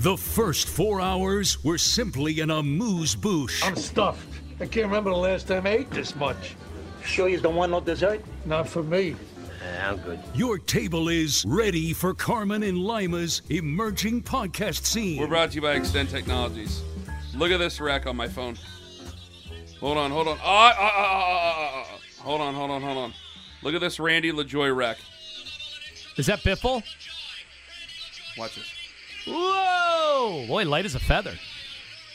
The first four hours were simply an amuse bouche. I'm stuffed. I can't remember the last time I ate this much. Sure you don't want no dessert? Not for me. I'm good. Your table is ready for Carman and Lima's emerging podcast scene. We're brought to you by Extend Technologies. Look at this rack on my phone. Hold on, hold on. Ah, ah, ah, ah, ah, ah. Hold on, hold on, hold on. Look at this Randy LaJoie rack. Is that Biffle? Watch this. Whoa! Boy, light as a feather.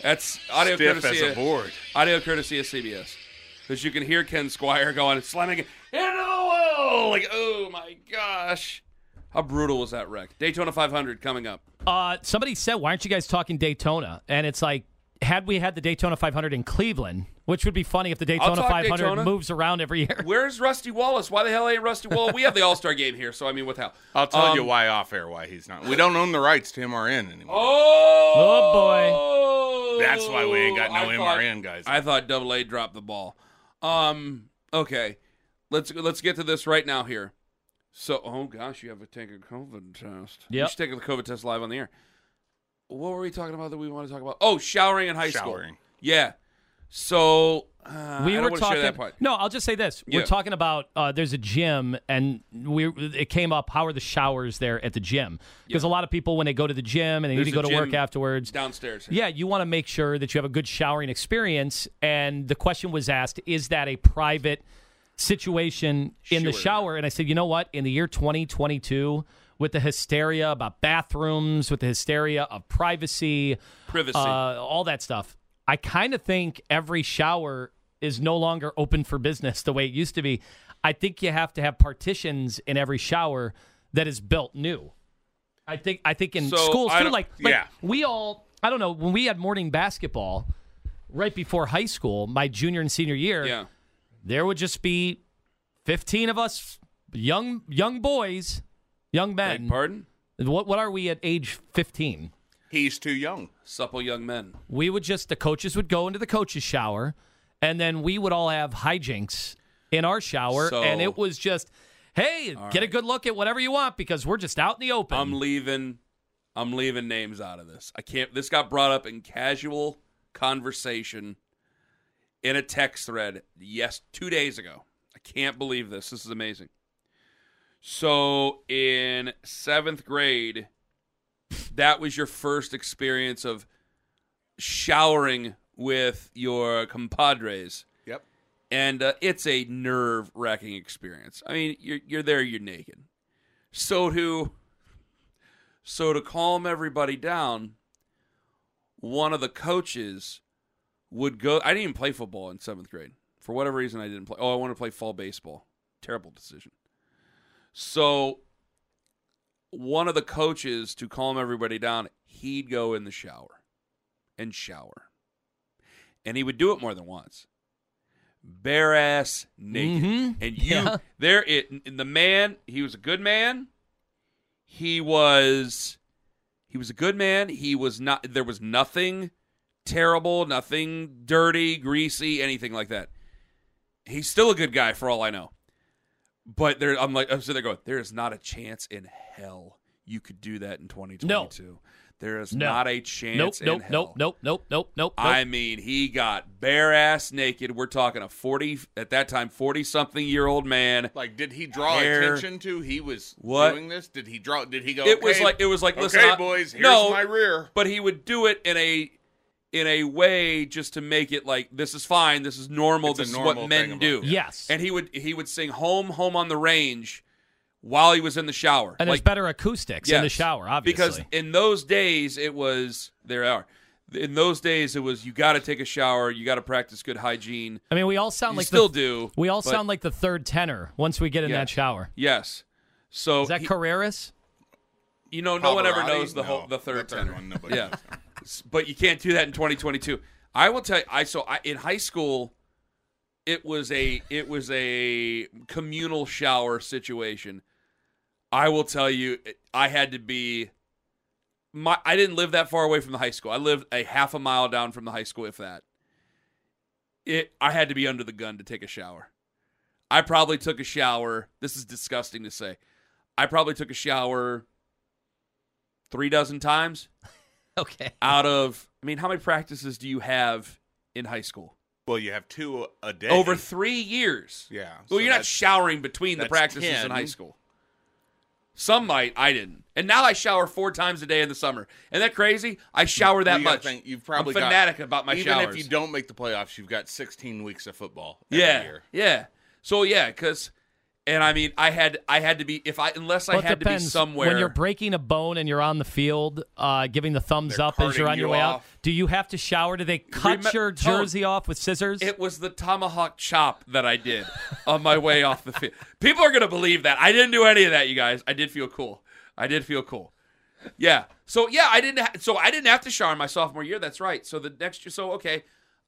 That's audio Stiff courtesy as a of, board. audio courtesy of CBS. Because you can hear Ken Squier going slamming it into the wall. Like, oh my gosh. How brutal was that wreck? Daytona 500 coming up. Uh, somebody said, "Why aren't you guys talking Daytona?" And it's like, had we had the Daytona 500 in Cleveland, which would be funny if the Daytona 500 Daytona. moves around every year. Where's Rusty Wallace? Why the hell ain't Rusty Wallace? We have the All Star game here, so I mean, what the hell? I'll tell Um, you why off air why he's not. We don't own the rights to MRN anymore. Oh, boy. That's why we ain't got no I thought- MRN guys. I thought Double A dropped the ball. Um. Okay. Let's let's get to this right now here. So, oh gosh, you have to take a COVID test. Yeah, You Yep. should take the COVID test live on the air. What were we talking about that we want to talk about? Oh, showering in high school. Showering. Yeah. So uh, we were talking. No, I'll just say this: Yeah. we're talking about uh, there's a gym, and we it came up. How are the showers there at the gym? Because a lot of people, when they go to the gym and they There's need to go to work afterwards, downstairs. Yeah, you want to make sure that you have a good showering experience. And the question was asked, is that a private situation in the shower? And I said, you know what? In the year 2022, with the hysteria about bathrooms, with the hysteria of privacy, Privacy. uh, all that stuff, I kind of think every shower is no longer open for business the way it used to be. I think you have to have partitions in every shower that is built new. I think I think in So, schools too, like, like yeah. we all I don't know when we had morning basketball right before high school, my junior and senior year, yeah. there would just be fifteen of us young young boys, young Beg men. pardon? What what are we at age fifteen? He's too young. Supple young men. we would just the coaches would go into the coaches shower and then we would all have hijinks in our shower So- and it was just hey get a good look at whatever you want because we're just out in the open I'm leaving. I'm leaving names out of this. I can't. This got brought up in casual conversation in a text thread. Yes, two days ago. I can't believe this. This is amazing. So in seventh grade, that was your first experience of showering with your compadres Yep. and uh, it's a nerve wracking experience. I mean, you're you're there, you're naked. So to so to calm everybody down, one of the coaches would go. I didn't even play football in seventh grade for whatever reason. I didn't play. Oh, I want to play fall baseball. Terrible decision. So one of the coaches to calm everybody down, he'd go in the shower and shower, and he would do it more than once bare ass naked. Mhm. And you Yeah. there it and the man, he was a good man. He was he was a good man. He was not there was nothing terrible, nothing dirty, greasy, anything like that. He's still a good guy for all I know. But there I'm like I'm sitting there going, there is not a chance in hell you could do that in 2022. There is No. not a nope chance in nope hell. nope nope nope nope nope I mean, he got bare ass naked. We're talking a 40, at that time, 40 something year old man. Like, did he draw Hair. attention to he was What? doing this? Did he draw? Did he go? It was like, it was like, listen, okay, I- boys, here's no, my rear. But he would do it in a, in a way just to make it like this is fine, this is normal, It's a this is what men do. about- Yes. And he would he would sing "Home, Home on the Range" while he was in the shower. And there's better acoustics in the shower, obviously. Because in those days it was there are. In those days it was you got to take a shower, you got to practice good hygiene. I mean, we all sound You like still the, do. We all but- sound like the third tenor once we get in Yeah. that shower. Yes. So Is that he- Carreras? you know no one ever knows the No, whole the third the tenor. one, nobody yeah. But you can't do that in 2022. I will tell you. I so I, in high school, it was a it was a communal shower situation. I will tell you, I had to be. My I didn't live that far away from the high school. I lived a half a mile down from the high school, if that. It I had to be under the gun to take a shower. I probably took a shower. This is disgusting to say. I probably took a shower three dozen times Okay. out of I mean, how many practices do you have in high school? Well, you have two a day. Over three years. Yeah. Well, so you're not showering between the that's practices in high school. Some might, I didn't. And now I shower four times a day in the summer. Isn't that crazy? I shower that you much. think, you've probably I'm got- fanatic about my even showers. if you don't make the playoffs, you've got 16 weeks of football. Every yeah, Year. yeah. So yeah, because, and I mean, I had, I had to be if I unless I Well, had depends. to be somewhere. When you're breaking a bone and you're on the field, uh, giving the thumbs up as you're on your you way out, do you have to shower? Do they cut Remem- your jersey off with scissors? It was the tomahawk chop that I did on my way off the field. People are gonna believe that I didn't do any of that, you guys. I did feel cool. I did feel cool. Yeah. So yeah, I didn't. Ha- so I didn't have to shower my sophomore year. That's right. So the next year. So okay,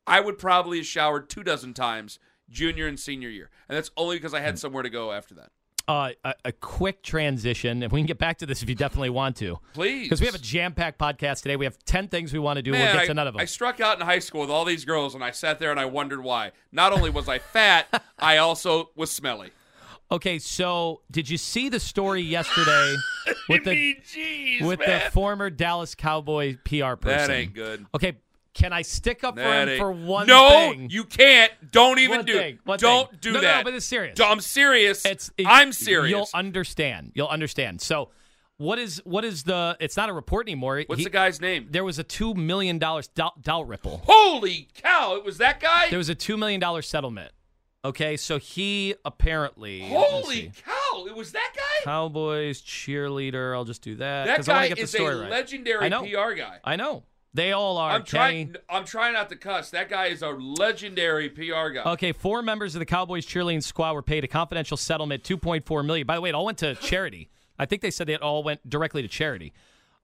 I would probably have showered two dozen times junior and senior year, and that's only because I had somewhere to go after that. uh, a, a quick transition, and we can get back to this if you definitely want to. Please, Because we have a jam packed podcast today. We have 10 things we want to do. Man, we'll get I, to none of them. I struck out in high school with all these girls, and I sat there and I wondered why. Not only was I fat, I also was smelly. okay, so did you see the story yesterday with the jeez, with man. the former Dallas Cowboy PR person? That ain't good. Okay, can I stick up for him for one no, thing? you can't. Don't even One do thing, it. Don't thing. do No, no, that. no, but it's serious. I'm serious. It's it- I'm serious. You'll understand. You'll understand. So, what is what is the? It's not a report anymore. What's He- the guy's name? There was a two million dollars Dal, Dalrymple. Holy cow! It was that guy. There was a two million dollar settlement. Okay, so he apparently Holy cow! It was that guy. Cowboys cheerleader. I'll just do that. That 'cause I guy get the is story a right. legendary PR guy. I know. They all are. I'm trying. I'm trying not to cuss. That guy is a legendary PR guy. Okay, four members of the Cowboys cheerleading squad were paid a confidential settlement, two point four million. By the way, it all went to charity. I think they said it all went directly to charity.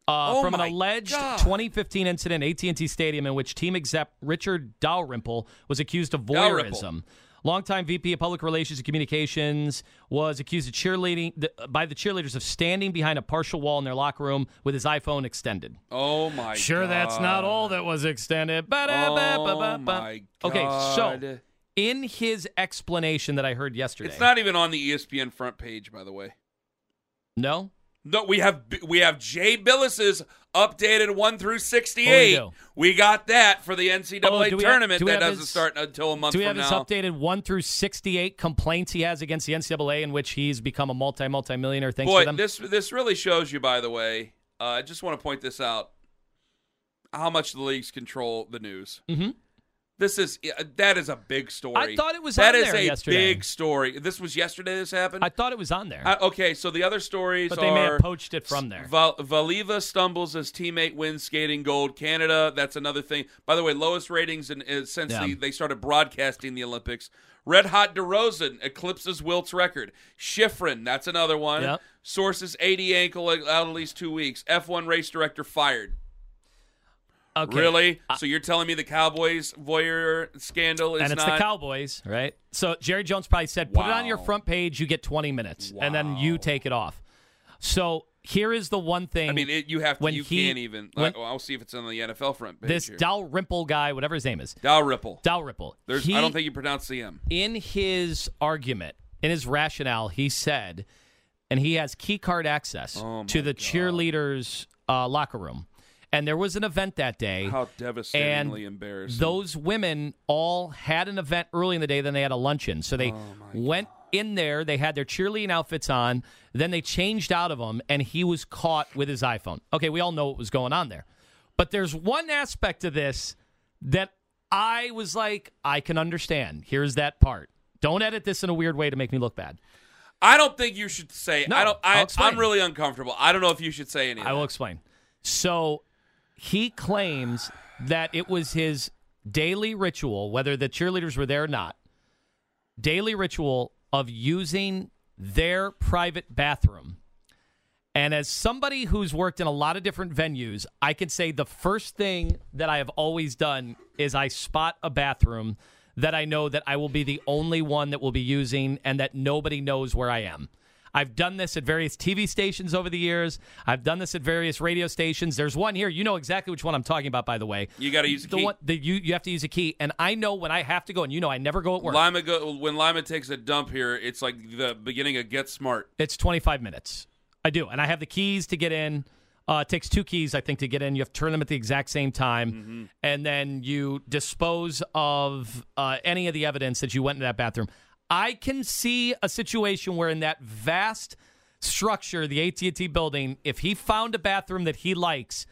Uh, Oh from an alleged God. 2015 incident at AT&T Stadium in which team exec Richard Dalrymple was accused of Dalrymple. Voyeurism. Longtime VP of Public Relations and Communications was accused of cheerleading the, by the cheerleaders of standing behind a partial wall in their locker room with his iPhone extended. oh my. Sure, that's not all that was extended. Oh my Okay, so in his explanation that I heard yesterday, It's not even on the ESPN front page, by the way. no. No, we have we have Jay Bilas's updated one through sixty-eight. Oh, we got that for the NCAA Oh, we have- tournament do that doesn't his- start until a month Do we from have his updated one through sixty-eight complaints he has against the NCAA, in which he's become a multi multi millionaire thanks to Boy, them? this this really shows you. By the way, uh, I just want to point this out: how much the leagues control the news. mm-hmm. This is that is a big story. I thought it was That is a yesterday. big story. This was yesterday. This happened. I thought it was on there, Uh, okay, so the other stories but they are may have poached it from there. Val- Valieva stumbles as teammate wins skating gold. Canada, that's another thing. By the way, lowest ratings in, uh, since Yeah. the, they started broadcasting the Olympics. Red Hot DeRozan eclipses Wilt's record. Shiffrin, that's another one. Yep. Sources 80 ankle out at least two weeks. F1 race director fired. Okay. Really? so you're telling me the Cowboys voyeur scandal is and it's not? the Cowboys, right? So Jerry Jones probably said, "Put it on your front page. You get 20 minutes, and then you take it off." So here is the one thing. I mean, it, you have to. when you he- can't even. when- I'll see if it's on the NFL front page. this here. Dalrymple guy, whatever his name is, Dow Ripple. Dalrymple. There's. he, I don't think you pronounce the M. in his argument, in his rationale, he said, and he has key card access Oh, to the God. cheerleaders' uh, locker room. And there was an event that day. How devastatingly embarrassing. Those women all had an event early in the day, then they had a luncheon. So they Oh, went in there, they had their cheerleading outfits on, then they changed out of them, and he was caught with his iPhone. Okay, we all know what was going on there. But there's one aspect of this that I was like, I can understand. Here's that part. Don't edit this in a weird way to make me look bad. I don't think you should say. No, I don't. I. I'm really uncomfortable. I don't know if you should say anything. I will explain. So he claims that it was his daily ritual, whether the cheerleaders were there or not, daily ritual of using their private bathroom. And as somebody who's worked in a lot of different venues, I can say the first thing that I have always done is I spot a bathroom that I know that I will be the only one that will be using and that nobody knows where I am. I've done this at various TV stations over the years. I've done this at various radio stations. There's one here. You know exactly which one I'm talking about, by the way. You got to use a The key. one that you you have to use a key, and I know when I have to go, and you know I never go at work. Lima go, when Lima takes a dump here, it's like the beginning of Get Smart. It's 25 minutes. I do. And I have the keys to get in. Uh, it takes two keys, I think, to get in. You have to turn them at the exact same time. And then you dispose of uh, any of the evidence that you went into that bathroom. I can see a situation where in that vast structure, the AT&T building, if he found a bathroom that he likes,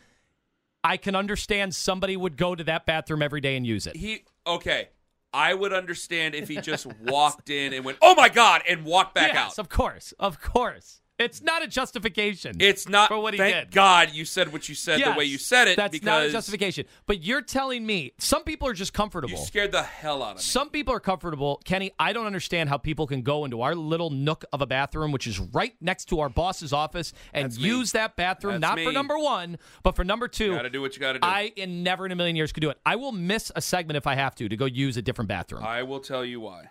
I can understand somebody would go to that bathroom every day and use it. He okay. I would understand if he just walked in and went, "Oh my god," and walked back yes, out. of course. Of course. It's not a justification. It's not for what he thank did. God you said what you said the way you said it That's not a justification. But you're telling me some people are just comfortable. you scared the hell out of me. Some people are comfortable. Kenny, I don't understand how people can go into our little nook of a bathroom, which is right next to our boss's office, and That's me. use that bathroom, That's not for number one, but for number two. Got to do what you got to do. I in never in a million years could do it. I will miss a segment if I have to to go use a different bathroom. I will tell you why.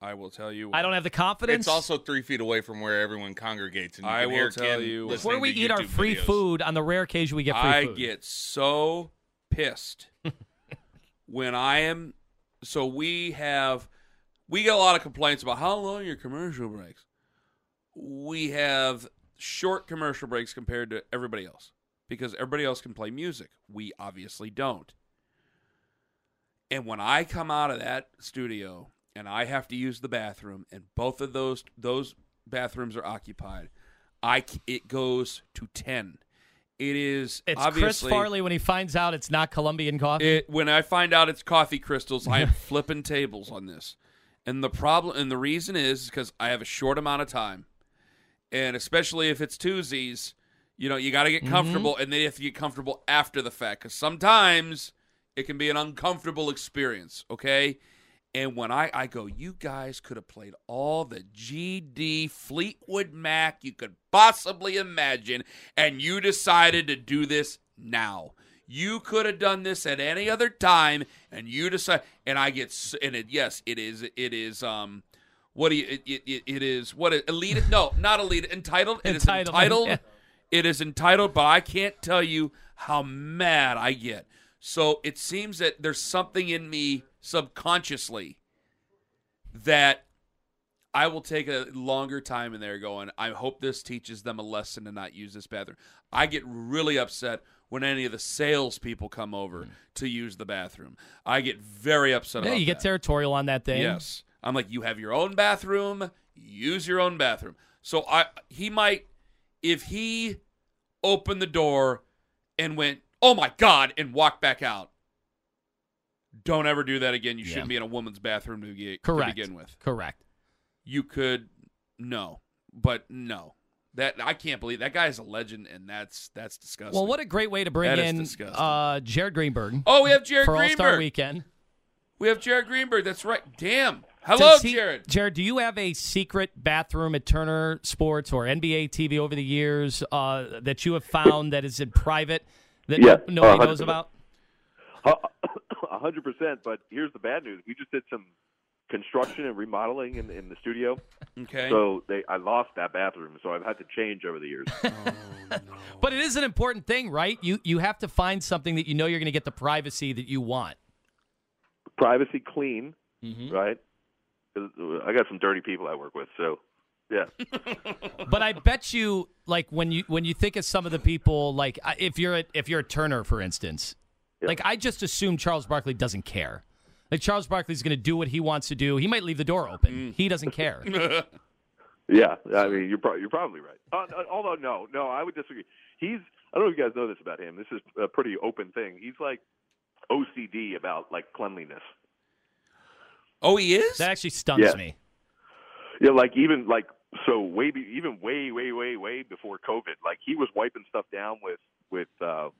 I will tell you. I don't have the confidence. It's also three feet away from where everyone congregates, and you I can will hear tell Ken you- It's listening we to eat our YouTube free videos. food on the rare occasion we get free food. I food. get so pissed when I am. So we have, we get a lot of complaints about how long your commercial breaks. We have short commercial breaks compared to everybody else because everybody else can play music. We obviously don't. And when I come out of that studio and I have to use the bathroom, and both of those those bathrooms are occupied, I it goes to ten. It is It's Chris Farley when he finds out it's not Colombian coffee. it, when I find out it's coffee crystals, I am flipping tables on this. And the problem and the reason is because I have a short amount of time, and especially if it's Tuesdays, you know, you got to get mm-hmm. comfortable, and then you have to get comfortable after the fact because sometimes it can be an uncomfortable experience. Okay. And when I, I go, you guys could have played all the GD Fleetwood Mac you could possibly imagine, and you decided to do this now. You could have done this at any other time, and you decide. And I get, and it, yes, it is, it is, um, what do you, it, it, it, is, what, it, elite, no, not elite, entitled. It is Entitlement, entitled. yeah. It is entitled, but I can't tell you how mad I get. So it seems that there's something in me subconsciously that I will take a longer time in there going, I hope this teaches them a lesson to not use this bathroom. I get really upset when any of the salespeople come over hmm. to use the bathroom. I get very upset yeah, about you get that. territorial on that thing. Yes. I'm like, you have your own bathroom, use your own bathroom. So I he might if he opened the door and went, Oh my God, and walked back out. Don't ever do that again. You Yeah. shouldn't be in a woman's bathroom to, get, Correct. to begin with. Correct. You could no. But no. That I can't believe that guy is a legend and that's that's disgusting. Well, what a great way to bring That is in uh, Jared Greenberg Oh, we have Jared for All Star Greenberg. Weekend. We have Jared Greenberg. That's right. Damn. Hello, Does he- Jared. Jared, do you have a secret bathroom at Turner Sports or NBA TV over the years uh, that you have found that is in private that Yeah, no- nobody uh, knows about? A hundred percent. But here's the bad news: we just did some construction and remodeling in, in the studio, Okay. so they I lost that bathroom, so I've had to change over the years. But it is an important thing, right? You you have to find something that you know you're going to get the privacy that you want. Privacy, clean, Mm-hmm. right? I got some dirty people I work with, so yeah. But I bet you, like when you when you think of some of the people, like if you're a, if you're a Turner, for instance, Yeah. like I just assume Charles Barkley doesn't care. Like Charles Barkley's going to do what he wants to do. He might leave the door open. Mm. He doesn't care. Yeah, I mean you're pro- you're probably right. Uh, uh, although no, no, I would disagree. He's I don't know if you guys know this about him. This is a pretty open thing. He's like OCD about like cleanliness. Oh, he is. That actually stuns Yeah. me. Yeah, like even like so way be, even way way way way before COVID, like he was wiping stuff down with with uh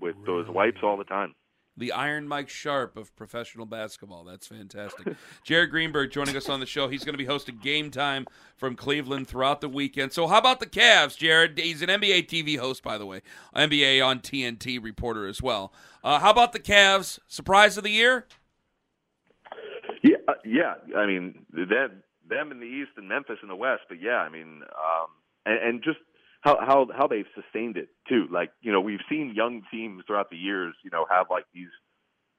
with those wipes all the time. the Iron Mike Sharp of professional basketball. That's fantastic. Jared Greenberg joining us on the show. He's going to be hosting Game Time from Cleveland throughout the weekend. So, how about the Cavs, Jared? He's an NBA TV host, by the way, NBA on TNT reporter as well. Uh, how about the Cavs? Surprise of the year? Yeah, uh, yeah. I mean, them them in the East and Memphis in the West, but yeah, I mean, um, and, and just how how how they've sustained it too. Like you know, we've seen young teams throughout the years, you know, have like these,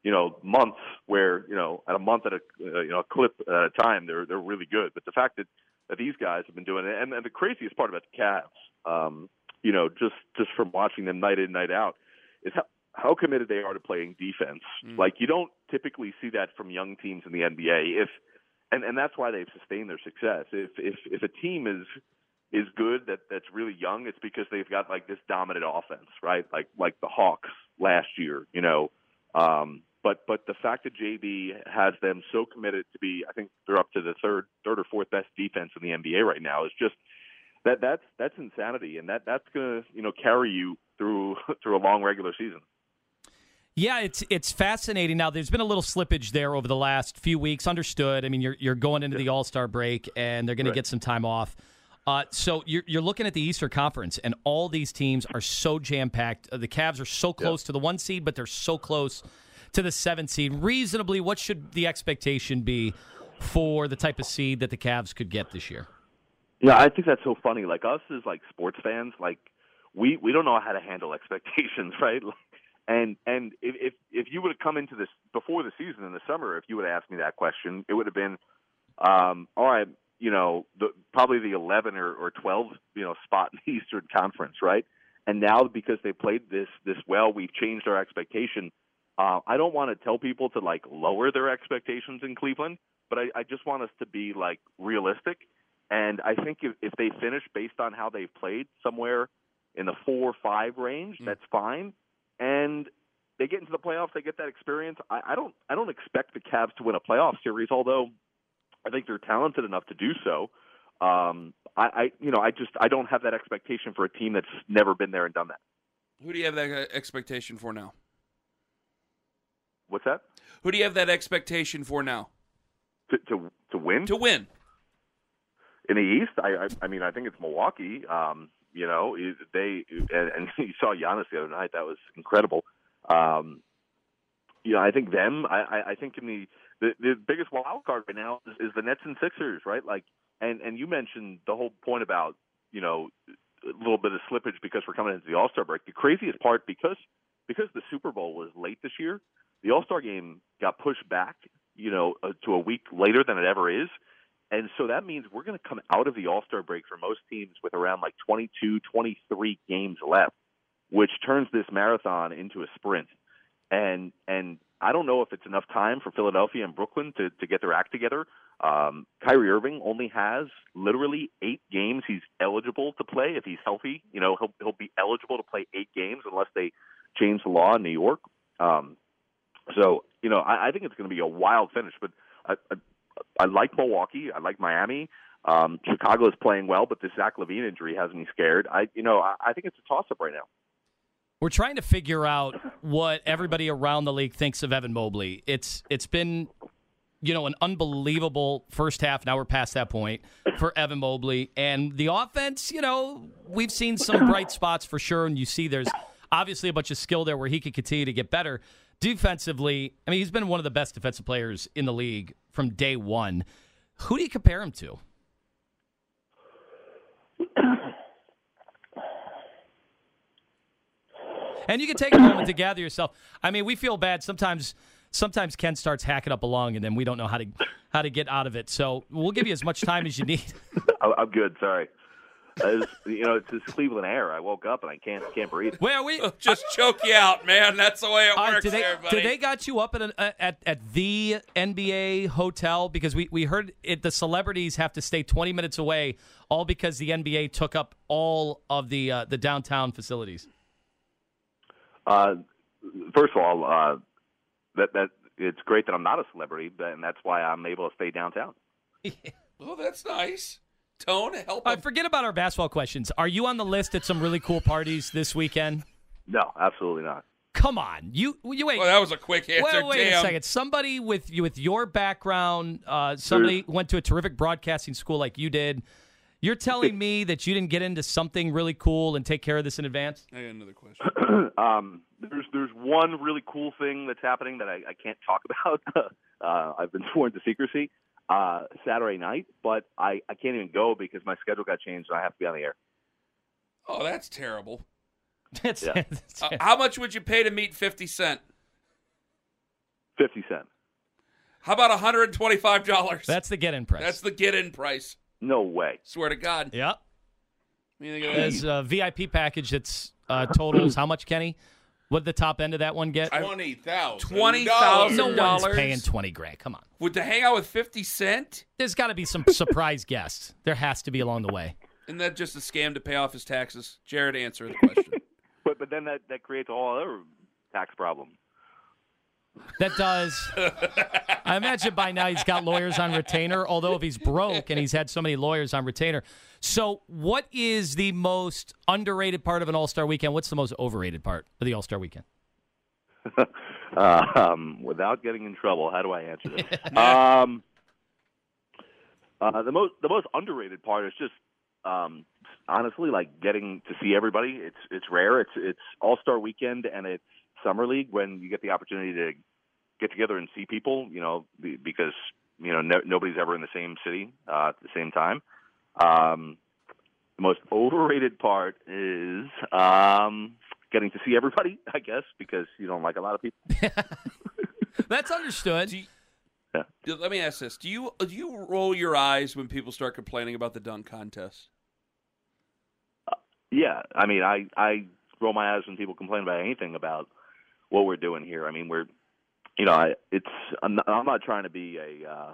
you know, months where you know, at a month at a uh, you know a clip at a time, they're they're really good. But the fact that that these guys have been doing it, and, and the craziest part about the Cavs, um, you know, just just from watching them night in night out, is how how committed they are to playing defense. Like you don't typically see that from young teams in the NBA. If and and that's why they've sustained their success. If if if a team is is good that that's really young, it's because they've got like this dominant offense, right? Like like the Hawks last year, you know. Um, but but the fact that JB has them so committed to be, I think they're up to the third third or fourth best defense in the NBA right now is just that that's that's insanity, and that that's gonna you know carry you through through a long regular season. Yeah, it's it's fascinating. Now, there's been a little slippage there over the last few weeks. Understood. I mean, you're you're going into the All Star break, and they're going Right. to get some time off. Uh, so you're you're looking at the Eastern Conference, and all these teams are so jam packed. The Cavs are so close to the one seed, but they're so close to the seven seed. Reasonably, what should the expectation be for the type of seed that the Cavs could get this year? Yeah, I think that's so funny. Like us as like sports fans, like we we don't know how to handle expectations, right? Like, and and if if, if you would have come into this before the season in the summer, if you would have asked me that question, it would have been, um, all right, you know, the, probably the eleven or, or twelve, you know, spot in the Eastern Conference, right? And now because they played this this well, we've changed our expectation. Uh, I don't want to tell people to like lower their expectations in Cleveland, but I, I just want us to be like realistic. And I think if, if they finish based on how they've played somewhere in the four or five range, that's fine. And they get into the playoffs, they get that experience. I, I don't I don't expect the Cavs to win a playoff series, although I think they're talented enough to do so. Um, I, I you know I just I don't have that expectation for a team that's never been there and done that. Who do you have that uh, expectation for now? What's that? Who do you have that expectation for now? To to, to win To win. in the East, I, I I mean I think it's Milwaukee. Um, you know they and, and you saw Giannis the other night. That was incredible. Um, you know I think them. I I, I think in the, the the biggest wild card right now is, is the Nets and Sixers, right? Like and and you mentioned the whole point about you know a little bit of slippage because we're coming into the All Star break. The craziest part because because the Super Bowl was late this year, the All Star game got pushed back. You know, uh, to a week later than it ever is. And so that means we're going to come out of the All Star break for most teams with around like 22, 23 games left, which turns this marathon into a sprint. And and I don't know if it's enough time for Philadelphia and Brooklyn to, to get their act together. Um, Kyrie Irving only has literally eight games he's eligible to play if he's healthy. You know, he'll he'll be eligible to play eight games unless they change the law in New York. Um, so you know, I, I think it's going to be a wild finish. But I, I, I like Milwaukee. I like Miami. Um, Chicago is playing well, but the Zach LaVine injury has me scared. I, you know, I, I think it's a toss up right now. We're trying to figure out what everybody around the league thinks of Evan Mobley. It's it's been you know an unbelievable first half. Now we're past that point for Evan Mobley and the offense. You know we've seen some bright spots for sure, and you see there's obviously a bunch of skill there where he could continue to get better. Defensively, I mean he's been one of the best defensive players in the league from day one. Who do you compare him to? And you can take a moment to gather yourself. I mean, we feel bad sometimes. Sometimes Ken starts hacking up a lung, and then we don't know how to how to get out of it. So we'll give you as much time as you need. I, I'm good. Sorry. It's, you know, it's this Cleveland air. I woke up and I can't can't breathe. Where are we? Just choke you out, man. That's the way it All right, works did they there, buddy. did they got you up at, an, uh, at at the NBA hotel because we, we heard it the celebrities have to stay 20 minutes away all because the NBA took up all of the uh, the downtown facilities. Uh, first of all, uh, that that it's great that I'm not a celebrity, but and that's why I'm able to stay downtown. Oh, that's nice. Tone, help. Uh, forget about our basketball questions. Are you on the list at some really cool parties this weekend? No, absolutely not. Come on, you you wait. Well, that was a quick answer. Wait, wait Damn. a second. Somebody with you with your background, uh, somebody went to a terrific broadcasting school like you did. You're telling me that you didn't get into something really cool and take care of this in advance? I got another question. um, there's there's one really cool thing that's happening that I, I can't talk about. uh, I've been sworn to secrecy. Uh, Saturday night, but I, I can't even go because my schedule got changed and I have to be on the air. Oh, that's terrible. It's- Yeah. it's- Uh, how much would you pay to meet 50 Cent? Fifty cent. How about $125? that's the get in price. That's the get in price. No way. Swear to God. yeah. What do you think of that? There's a VIP package that's uh, totals how much, Kenny? What did the top end of that one get? Twenty thousand. $20,000. no one's dollars. paying twenty grand. Come on. Would to hang out with 50 Cent? There's got to be some surprise guests. There has to be along the way. Isn't that just a scam to pay off his taxes? Jared, answer the question. But but then that, that creates a whole other tax problem. That does. I imagine by now he's got lawyers on retainer, although if he's broke and he's had so many lawyers on retainer. So, what is the most underrated part of an All Star weekend? What's the most overrated part of the All Star weekend? Uh, um, without getting in trouble, how do I answer this? um, uh, the most the most underrated part is just um, honestly like getting to see everybody. It's it's rare. It's it's All Star Weekend and it's Summer League when you get the opportunity to get together and see people. You know, because you know no, nobody's ever in the same city uh, at the same time. Um, the most overrated part is um, getting to see everybody, I guess, because you don't like a lot of people. That's understood. Do you- Let me ask this: Do you do you roll your eyes when people start complaining about the dunk contest? Yeah, I mean, I I roll my eyes when people complain about anything about what we're doing here. I mean, we're, you know, I, it's I'm not, I'm not trying to be a, uh,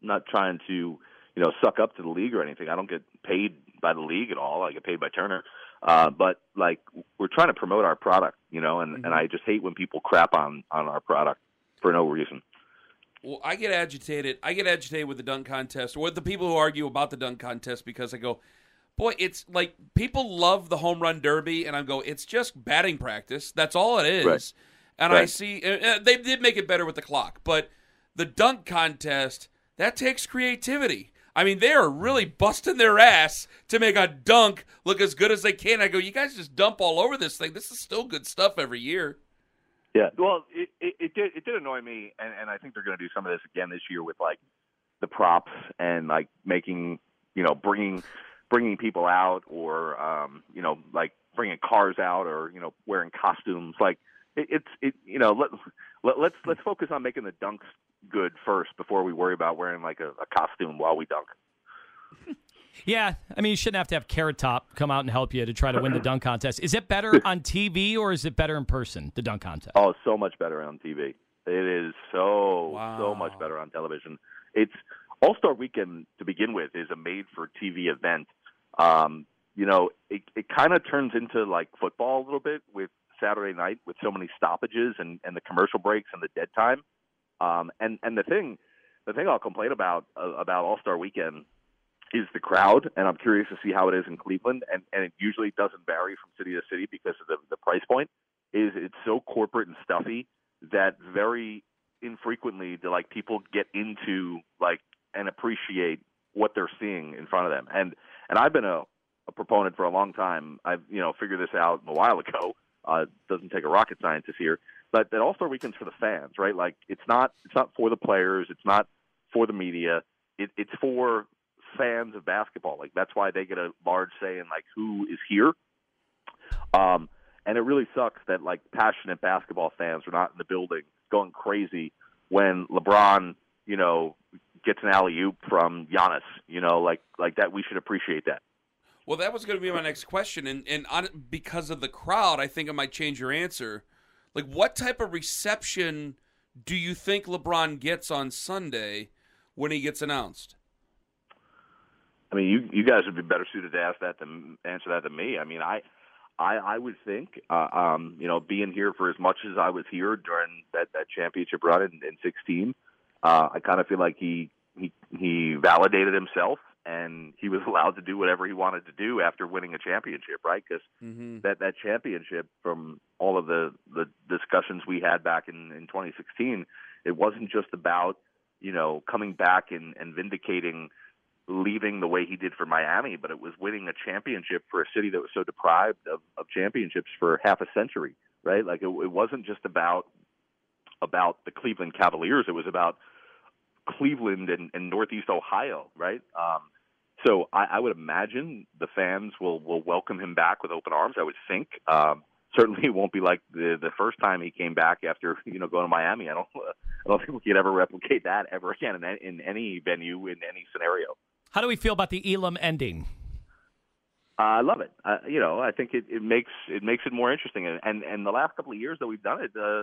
not trying to, you know, suck up to the league or anything. I don't get paid by the league at all. I get paid by Turner, uh, but like we're trying to promote our product, you know, and and I just hate when people crap on on our product for no reason. Well, I get agitated. I get agitated with the dunk contest or with the people who argue about the dunk contest because I go, boy, it's like people love the home run derby, and I go, it's just batting practice. That's all it is. Right. And I see uh, uh, they did make it better with the clock, but the dunk contest that takes creativity. I mean, they are really busting their ass to make a dunk look as good as they can. I go, you guys just dump all over this thing. This is still good stuff every year. Yeah, well, it, it, it did it did annoy me, and, and I think they're going to do some of this again this year with like the props and like making you know bringing bringing people out or um, you know like bringing cars out or you know wearing costumes. Like it, it's it you know let, let let's let's focus on making the dunks good first before we worry about wearing like a, a costume while we dunk. Yeah, I mean, you shouldn't have to have Carrot Top come out and help you to try to win the dunk contest. Is it better on TV or is it better in person, the dunk contest? Oh, so much better on TV. It is so Wow. so much better on television. It's All Star Weekend to begin with is a made for TV event. Um, you know, it it kind of turns into like football a little bit with Saturday night with so many stoppages and and the commercial breaks and the dead time. Um, and and the thing the thing I'll complain about uh, about All Star Weekend is the crowd, and I'm curious to see how it is in Cleveland. And and it usually doesn't vary from city to city because of the the price point. Is it's so corporate and stuffy that very infrequently do like people get into like and appreciate what they're seeing in front of them. And and I've been a, a proponent for a long time. I've you know figured this out a while ago. Uh, doesn't take a rocket scientist here, but that All Star Weekend's for the fans, right? Like it's not it's not for the players, it's not for the media. It, it's for fans of basketball. Like that's why they get a large say in like who is here. Um, and it really sucks that like passionate basketball fans are not in the building going crazy when LeBron, you know, gets an alley oop from Giannis. You know, like like that. We should appreciate that. Well, that was going to be my next question, and and on, because of the crowd, I think I might change your answer. Like, what type of reception do you think LeBron gets on Sunday when he gets announced? I mean, you you guys would be better suited to ask that than answer that than me. I mean, I I, I would think, uh, um, you know, being here for as much as I was here during that, that championship run in, in 16, uh, I kind of feel like he, he, he validated himself and he was allowed to do whatever he wanted to do after winning a championship, right? Because Mm-hmm. that, that championship from all of the, the discussions we had back in, in 2016, it wasn't just about, you know, coming back and, and vindicating leaving the way he did for Miami, but it was winning a championship for a city that was so deprived of, of championships for half a century, right? Like it, it wasn't just about about the Cleveland Cavaliers; it was about Cleveland and, and Northeast Ohio, right? Um, so I, I would imagine the fans will will welcome him back with open arms. I would think. Um, certainly, it won't be like the the first time he came back after you know going to Miami. I don't I don't think we could ever replicate that ever again in, any- in any venue in any scenario. How do we feel about the Elam ending? Uh, I love it. Uh, you know, I think it, it makes it makes it more interesting. And, and and the last couple of years that we've done it, uh,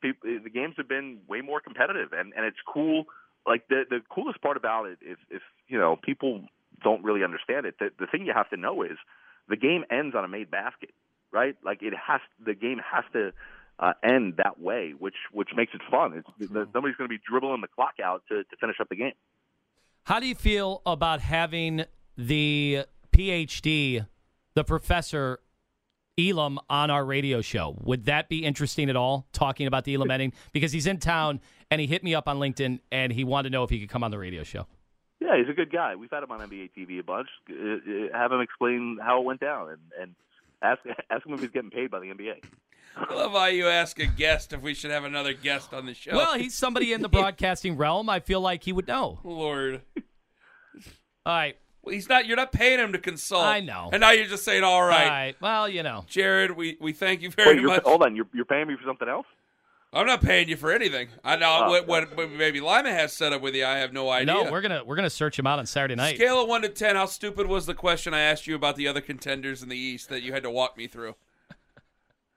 people, the games have been way more competitive, and and it's cool. Like the the coolest part about it is if you know people don't really understand it. The, the thing you have to know is the game ends on a made basket, right? Like it has the game has to uh, end that way, which which makes it fun. It's, somebody's going to be dribbling the clock out to, to finish up the game. How do you feel about having the PhD, the professor Elam, on our radio show? Would that be interesting at all, talking about the Elam ending? Because he's in town and he hit me up on LinkedIn and he wanted to know if he could come on the radio show. Yeah, he's a good guy. We've had him on NBA TV a bunch. Uh, uh, have him explain how it went down, and, and ask ask him if he's getting paid by the NBA. I love how you ask a guest if we should have another guest on the show. Well, he's somebody in the broadcasting realm. I feel like he would know. Lord. All right. Well, he's not. You're not paying him to consult. I know. And now you're just saying, "All right, All right. Well, you know. Jared, we, we thank you very Wait, much." hold on. You're you're paying me for something else? I'm not paying you for anything. I know Oh, what, what, what maybe Lima has set up with you. I have no idea. No, we're gonna we're gonna search him out on Saturday night. Scale of one to ten. How stupid was the question I asked you about the other contenders in the East that you had to walk me through?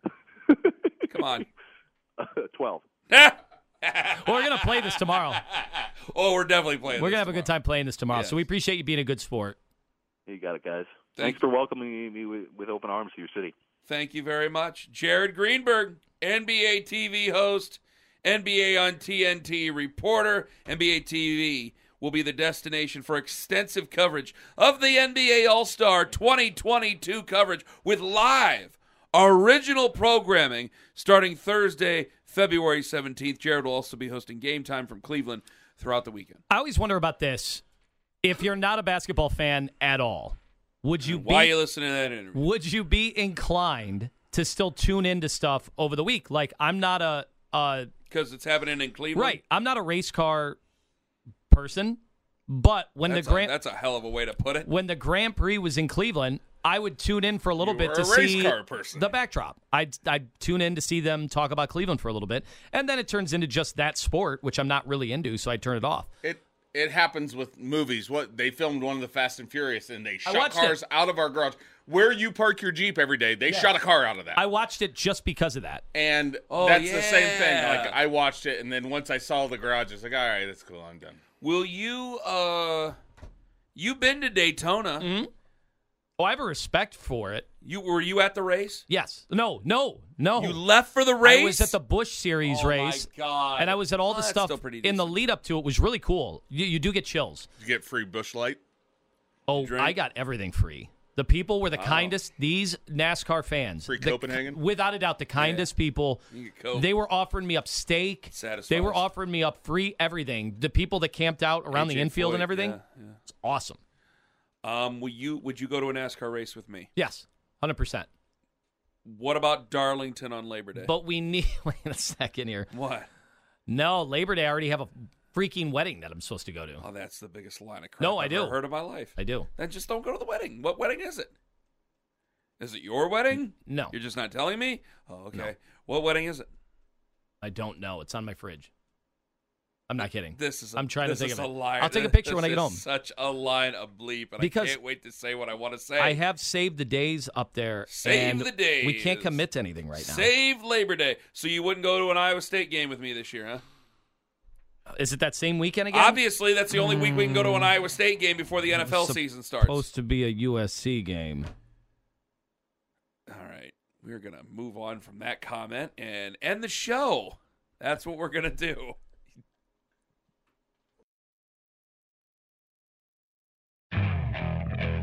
Come on. Uh, twelve. Well, we're gonna play this tomorrow. oh, we're definitely playing. This. We're this gonna have a good time playing this tomorrow. So we appreciate you being a good sport. You got it, guys. Thank Thanks for welcoming me with, with open arms to your city. Thank you very much. Jared Greenberg, NBA TV host, NBA on TNT reporter. NBA TV will be the destination for extensive coverage of the NBA All Star 2022 coverage with live original programming starting Thursday, February 17th. Jared will also be hosting game time from Cleveland throughout the weekend. I always wonder about this. If you're not a basketball fan at all, would you Why are be you listening to that interview? would you be inclined to still tune into stuff over the week? Like I'm not a uh Because it's happening in Cleveland. right. I'm not a race car person, but when That's, the a, Grand that's a hell of a way to put it. when the Grand Prix was in Cleveland, I would tune in for a little You bit to a race see car person. the backdrop. I'd I'd tune in to see them talk about Cleveland for a little bit, and then it turns into just that sport, which I'm not really into, so I turn it off. It it happens with movies. What they filmed one of the Fast and Furious and they shot cars it. out of our garage. Where you park your Jeep every day, they shot a car out of that. I watched it just because of that. and Oh, that's the same thing. Like I watched it and then once I saw the garage, I was like, all right, that's cool, I'm done. Will you uh you been to Daytona? Mm-hmm. Oh, I have a respect for it. You were you at the race? Yes. No. No. No. You left for the race? I was at the Busch Series Oh, my race. God. And I was at all Well, the stuff pretty in the lead up to it was really cool. You, you do get chills. Did you get free Busch Light? Oh. I got everything free. The people were the oh. kindest. These NASCAR fans, Free the- Copenhagen? without a doubt, the kindest people. You get Coke. They were offering me up steak. Satisfies. They were offering me up free everything. The people that camped out around the AJ infield and everything, yeah, yeah. it's awesome. Um, will you would you go to a NASCAR race with me? Yes, hundred percent. What about Darlington on Labor Day? But we need. Wait a second here. what? No, Labor Day. I already have a freaking wedding that I'm supposed to go to. Oh, that's the biggest line of crap No, I I've do. ever heard of my life. I do. Then just don't go to the wedding. What wedding is it? Is it your wedding? No, You're just not telling me? Oh, okay. What wedding is it? I don't know. It's on my fridge. I'm not kidding. This is. A, I'm trying to this think of a it. line. I'll take a This picture when I get home. Such a line of bleep, and Because I can't wait to say what I want to say. I have saved the days up there. Save the days. We can't commit to anything right now. Save Labor Day, so you wouldn't go to an Iowa State game with me this year, huh? Is it that same weekend again? Obviously, that's the only week we can go to an Iowa State game before the NFL season starts. Supposed to be a USC game. All right. We're going to move on from that comment and end the show. That's what we're going to do.